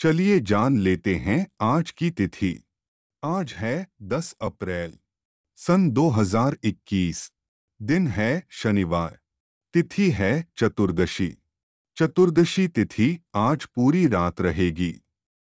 चलिए जान लेते हैं आज की तिथि। आज है 10 अप्रैल, सन 2021 दिन है शनिवार, तिथि है चतुर्दशी। चतुर्दशी तिथि आज पूरी रात रहेगी।